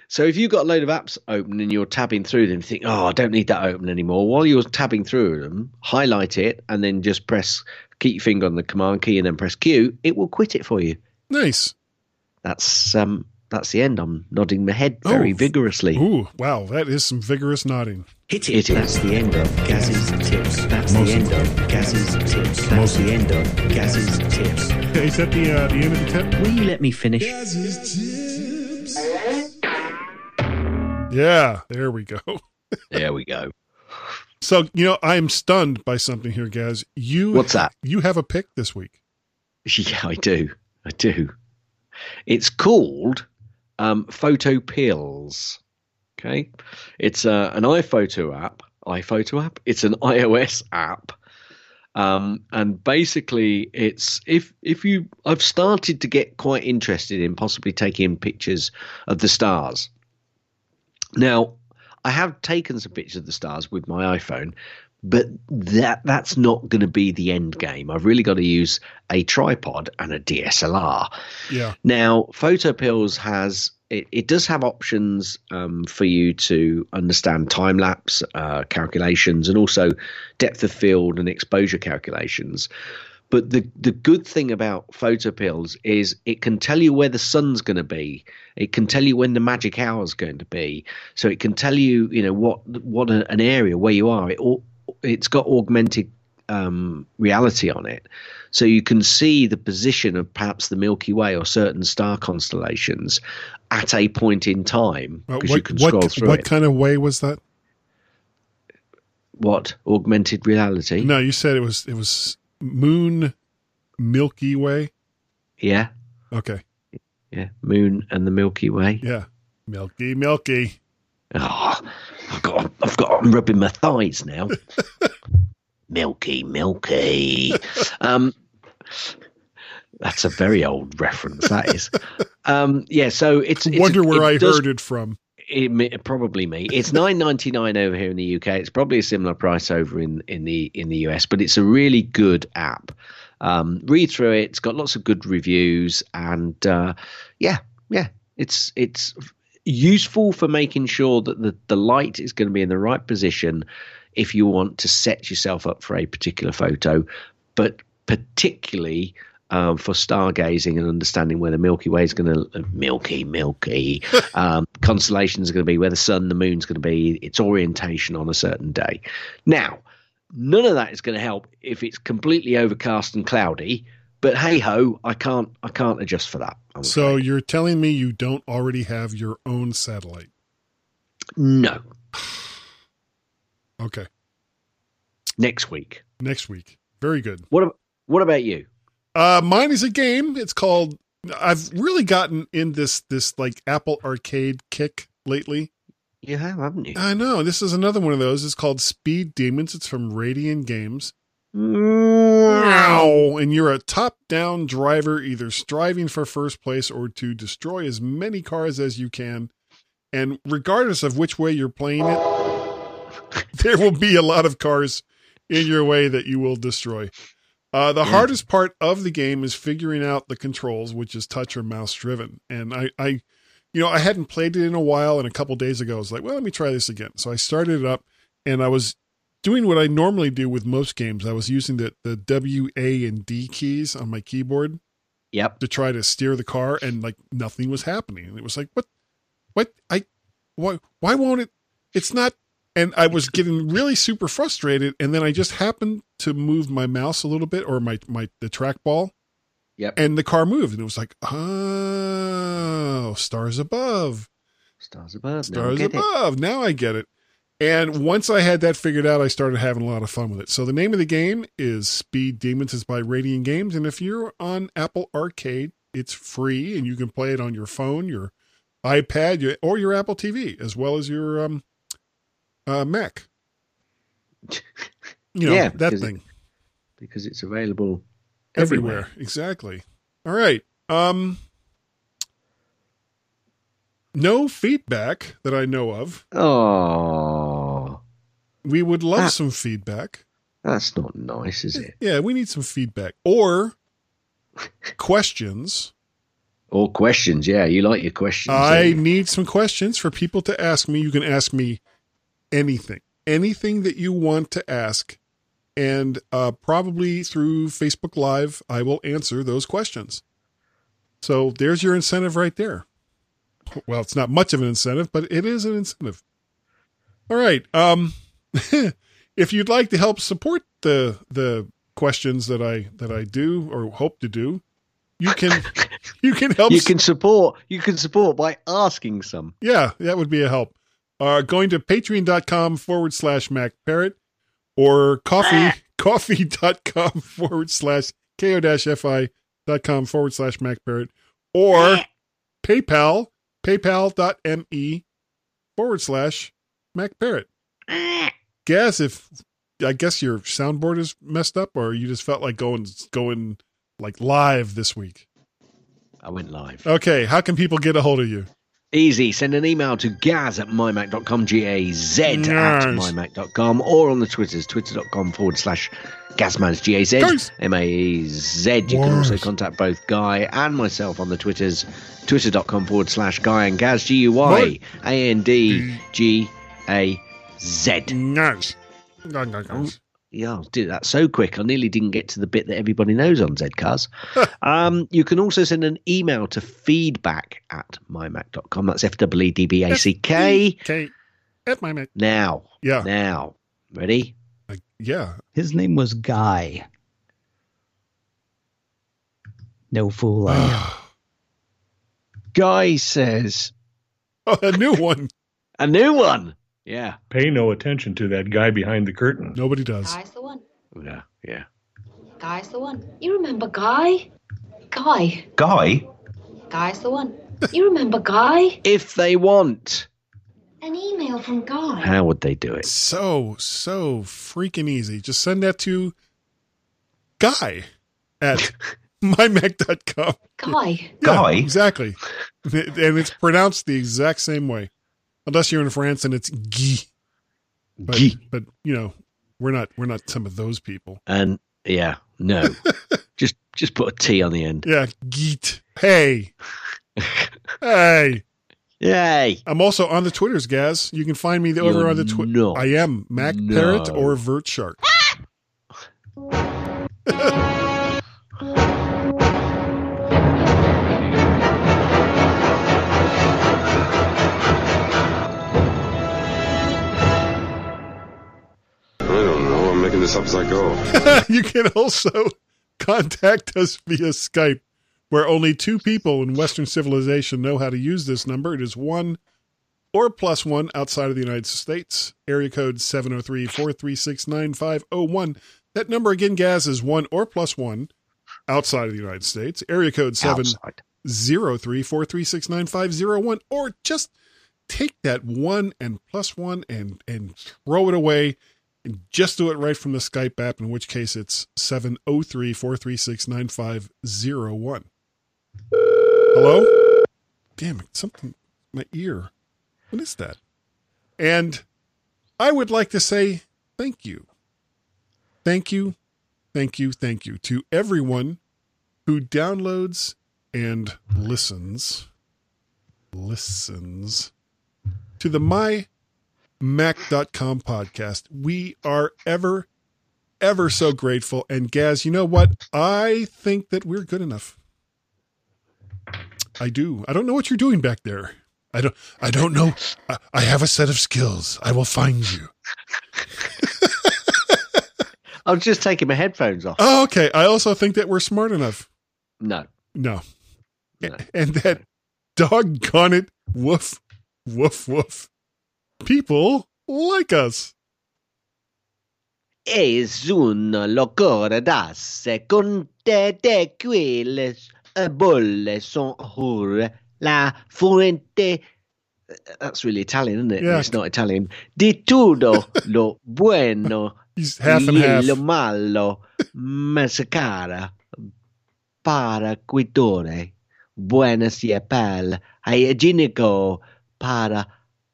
So if you've got a load of apps open and you're tabbing through them, you think, oh, I don't need that open anymore. While you're tabbing through them, highlight it and then just press, keep your finger on the command key and then press Q. It will quit it for you. Nice. That's um, that's the end. I'm nodding my head very Oh. vigorously. Ooh, wow, that is some vigorous nodding. Hit it. It is. That's the end of Gaz's tips. That's Most the end of of Gaz's tips. That's Most the end of Gaz's tips. Is that the uh, the end of the tip? Will you let me finish? Yeah, there we go. There we go. So you know, I am stunned by something here, Gaz. You What's that? You have a pick this week. Yeah, I do. I do. It's called um, PhotoPills. Okay, it's uh, an iPhoto app. iPhoto app. It's an iOS app, um, and basically, it's if if you. I've started to get quite interested in possibly taking pictures of the stars. Now, I have taken some pictures of the stars with my iPhone, but that that's not going to be the end game. I've really got to use a tripod and a DSLR. Yeah. Now, PhotoPills has it, it does have options um, for you to understand time lapse uh, calculations and also depth of field and exposure calculations. But the the good thing about PhotoPills is it can tell you where the sun's going to be. It can tell you when the magic hour is going to be. So it can tell you, you know, what what a, an area where you are. It all, it's got augmented um, reality on it, so you can see the position of perhaps the Milky Way or certain star constellations at a point in time Uh, because you what can scroll what, through what it. kind of way was that? what augmented reality? No, you said it was it was Moon Milky Way. Yeah, Okay. yeah, Moon and the Milky Way. Yeah. Milky Milky. Oh, I've got, I've got, I'm rubbing my thighs now. milky, milky. Um, that's a very old reference. That is. Um, yeah. So it's. it's Wonder where it I does- heard it from. It, probably me. It's nine ninety nine over here in the UK. It's probably a similar price over in in the in the US, but it's a really good app. Um, read through it. It's got lots of good reviews, and uh, yeah, yeah, it's it's useful for making sure that the the light is going to be in the right position if you want to set yourself up for a particular photo, but particularly um, for stargazing and understanding where the Milky Way is going to Milky Milky um, constellations are going to be, where the sun, the moon's going to be, its orientation on a certain day. Now, none of that is going to help if it's completely overcast and cloudy. But hey ho, I can't I can't adjust for that. I'm So afraid. you're telling me you don't already have your own satellite? no, Okay. next week. Next week. Very good. What what about you? Uh, mine is a game. It's called. I've really gotten in this this like Apple Arcade kick lately. You have, haven't you? I know this is another one of those. It's called Speed Demons. It's from Radiant Games. Wow! And you're a top-down driver, either striving for first place or to destroy as many cars as you can. And regardless of which way you're playing it, there will be a lot of cars in your way that you will destroy. Uh, the hardest part of the game is figuring out the controls, which is touch or mouse driven. And I, I, you know, I hadn't played it in a while, and a couple days ago, I was like, well, let me try this again. So I started it up, and I was doing what I normally do with most games. I was using the the W, A, and D keys on my keyboard Yep. to try to steer the car, and like nothing was happening. And it was like, what, what, I, why, why won't it? It's not. And I was getting really super frustrated, and then I just happened to move my mouse a little bit, or my my the trackball, Yep. and the car moved, and it was like, oh, stars above, Stars above. now I stars get it. above. Now I get it. And once I had that figured out, I started having a lot of fun with it. So the name of the game is Speed Demons. It's by Radiant Games, and if you're on Apple Arcade, it's free, and you can play it on your phone, your iPad, your, or your Apple TV, as well as your um, uh, Mac. You know Yeah, that because it- thing because it's available everywhere. everywhere. Exactly. All right. Um, no feedback that I know of. Oh, We would love Ah. some feedback. that's not nice, is it? Yeah, we need some feedback or questions. Or questions? Yeah, you like your questions. I you? need some questions for people to ask me. You can ask me anything, anything that you want to ask. And uh, probably through Facebook Live, I will answer those questions. So there's your incentive right there. well, it's not much of an incentive, but it is an incentive. All right. Um, if you'd like to help support the the questions that I that I do or hope to do, you can you can help. You can support. You can support by asking some. Yeah, that would be a help. Uh, going to patreon.com forward slash Mac Parrot or coffee ah. coffee.com forward slash ko dash fi dot com forward slash Mac Parrot or ah. PayPal paypal.me forward slash Mac Parrot. Ah. Guess if I guess your soundboard is messed up or you just felt like going going like live this week. I went live. Okay, how can people get a hold of you? Easy. Send an email to gaz at mymac.com, G A Z at Nice. mymac.com, or on the Twitters, twitter.com forward slash Gazmaz, G A Z. M A E Z. You can also contact both Guy and myself on the Twitters, twitter.com forward slash Guy and Gaz, G U Y A N D G A Z. Nice. Nice, nice, nice. Yeah, I did that so quick. I nearly didn't get to the bit that everybody knows on Zcars. um, you can also send an email to feedback at mymac.com. That's F W E D B A C K. At my Mac. Now, Yeah. now, ready? Like, yeah. His name was Guy. No fool I am. Guy says, Oh, a new one. A new one. Yeah, Pay no attention to that guy behind the curtain. Nobody does. Guy's the one. yeah, yeah. Guy's the one. You remember Guy? Guy. Guy? Guy's the one. You remember Guy? If they want, An email from Guy. how would they do it? So, so freaking easy. Just send that to Guy at mymac.com. Guy. Yeah, Guy? Exactly. And it's pronounced the exact same way. Unless you're in France and it's Guy. But, Guy. but you know, we're not we're not some of those people. And yeah, no, just just put a T on the end. Yeah, Geet. Hey. hey. Yay! I'm also on the Twitters, Gaz. You can find me over You're on the Twitter. not. I am Mac No. Parrot or Vert Shark. this up as I go. you can also contact us via Skype, where only two people in Western civilization know how to use this number. It is one or plus one outside of the United States. Area code 703 436 9501. That number again, Gaz, is one or plus one outside of the United States. Area code 703 436 9501. Or just take that one and plus one and, and throw it away and just do it right from the Skype app, in which case it's 703 436 9501. Hello? Damn it, something, my ear. What is that? And I would like to say thank you. Thank you, thank you, thank you to everyone who downloads and listens, listens to the My Mac.com podcast. We are ever, ever so grateful. And Gaz, you know what? I think that we're good enough. I do. I don't know what you're doing back there. I don't. I don't know. I, I have a set of skills. I will find you. I was just taking my headphones off. Oh, okay. I also think that we're smart enough. No, No. no. And that doggone it, woof, woof, woof. People like us. Es locura darse con te de son la fuente. Eh, that's really Italian, isn't it? Yeah. It's not Italian. Di todo lo bueno He's half and half. lo malo mascara para y pel hygienico para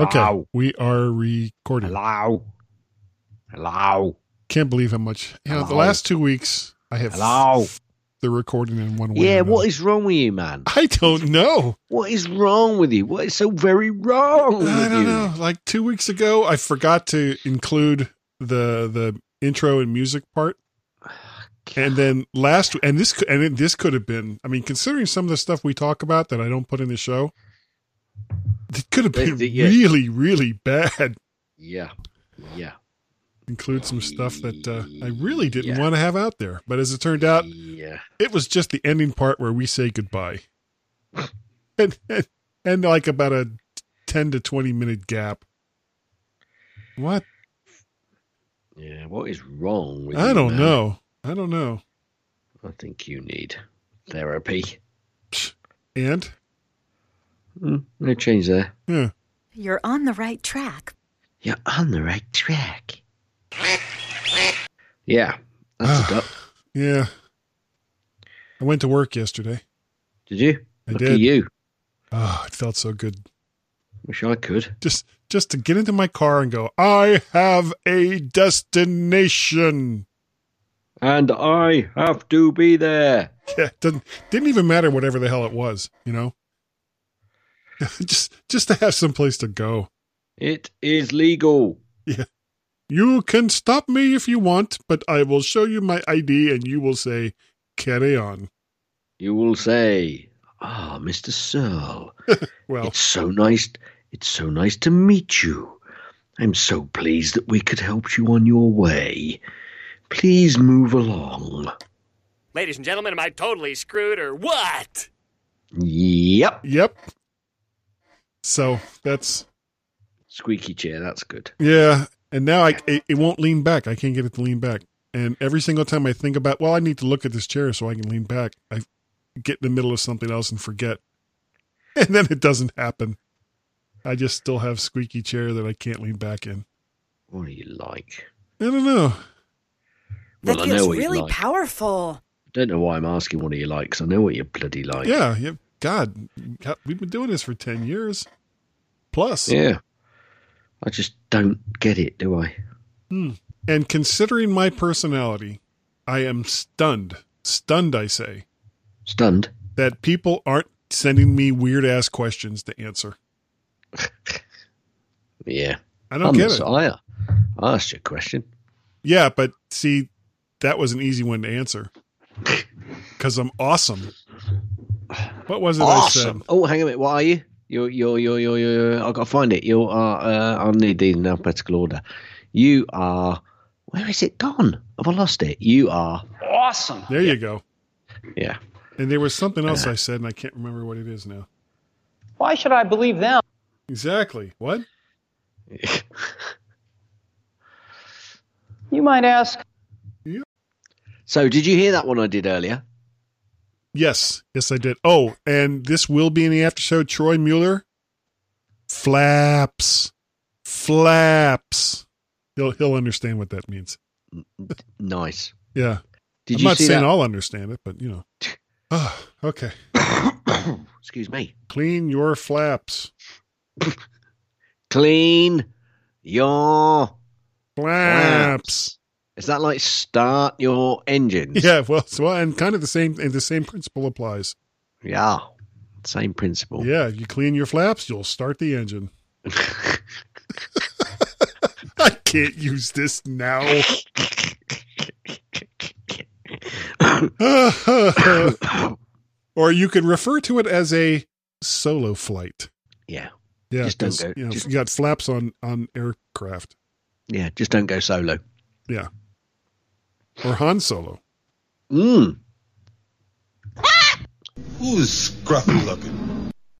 Okay, we are recording. Hello. Hello. Can't believe how much. You know, the last two weeks I have Hello. f- the recording in one way. Yeah, what is wrong with you, man? I don't know. What is wrong with you? What is so very wrong I don't you? know. Like two weeks ago, I forgot to include the the intro and music part, and then last and this could- and this could have been. I mean, considering some of the stuff we talk about that I don't put in the show, it could have been yeah. really, really bad. Yeah. Yeah. Include some stuff that uh, I really didn't want to have out there, but as it turned out, Yeah. it was just the ending part where we say goodbye, and and, and like about a ten to twenty minute gap. What? Yeah. What is wrong with? I don't know. I don't know. I think you need therapy. And Mm, no change there. yeah, hmm. You're on the right track. You're on the right track. Yeah. That's ah, a duck. yeah. I went to work yesterday. Did you? I Look did. at you. Oh, it felt so good. Wish I could. Just just to get into my car and go. I have a destination. And I have to be there. Yeah, didn't didn't even matter whatever the hell it was. You know. just just to have some place to go. It is legal. Yeah. You can stop me if you want, but I will show you my ID and you will say, carry on. You will say, "Ah, Mr. Serle, Well, it's so nice. It's so nice to meet you. I'm so pleased that we could help you on your way. Please move along." Ladies and gentlemen, am I totally screwed or what? Yep. Yep. So that's Squeaky chair. That's good. yeah. And now I it, it won't lean back. I can't get it to lean back. And every single time I think about, well, I need to look at this chair so I can lean back. I get in the middle of something else and forget, and then it doesn't happen. I just still have squeaky chair that I can't lean back in. What do you like? I don't know. That Well, I know feels what really like. powerful. Don't know why I'm asking what do you like, 'cause I know what you bloody like. Yeah, yeah. God, we've been doing this for ten years plus. Yeah. I just don't get it, do I? Hmm. And considering my personality, I am stunned. Stunned, I say, Stunned. that people aren't sending me weird ass questions to answer. Yeah. I don't I'm get it. I, I asked you a question. Yeah, but see, that was an easy one to answer because I'm awesome. What was it I said? Awesome. Oh, hang on a minute. What are you? You're, you're, you're, you're, you're I've got to find it. You are, uh, I'll need these in alphabetical order. You are, where is it gone? Have I lost it? You are awesome. There you go. Yeah. And there was something else I said, and I can't remember what it is now. Why should I believe them? Exactly. What? You might ask. So, did you hear that one I did earlier? Yes, yes, I did. Oh, and this will be in the after show. Troy Mueller, flaps, flaps. He'll he'll understand what that means. Nice. Yeah. Did I'm you not see saying that? I'll understand it, but you know. Ah, okay. Excuse me. Clean your flaps. Clean your Flaps. Is that like start your engines? Yeah, well, so and kind of the same, and the same principle applies. Yeah. Same principle. Yeah, you clean your flaps, you'll start the engine. I can't use this now. or you could refer to it as a solo flight. Yeah. Yeah, Just don't go- You, know, just- you got flaps on on aircraft. Yeah. Just don't go solo. Yeah, or Han Solo. Mm. Who's scruffy looking?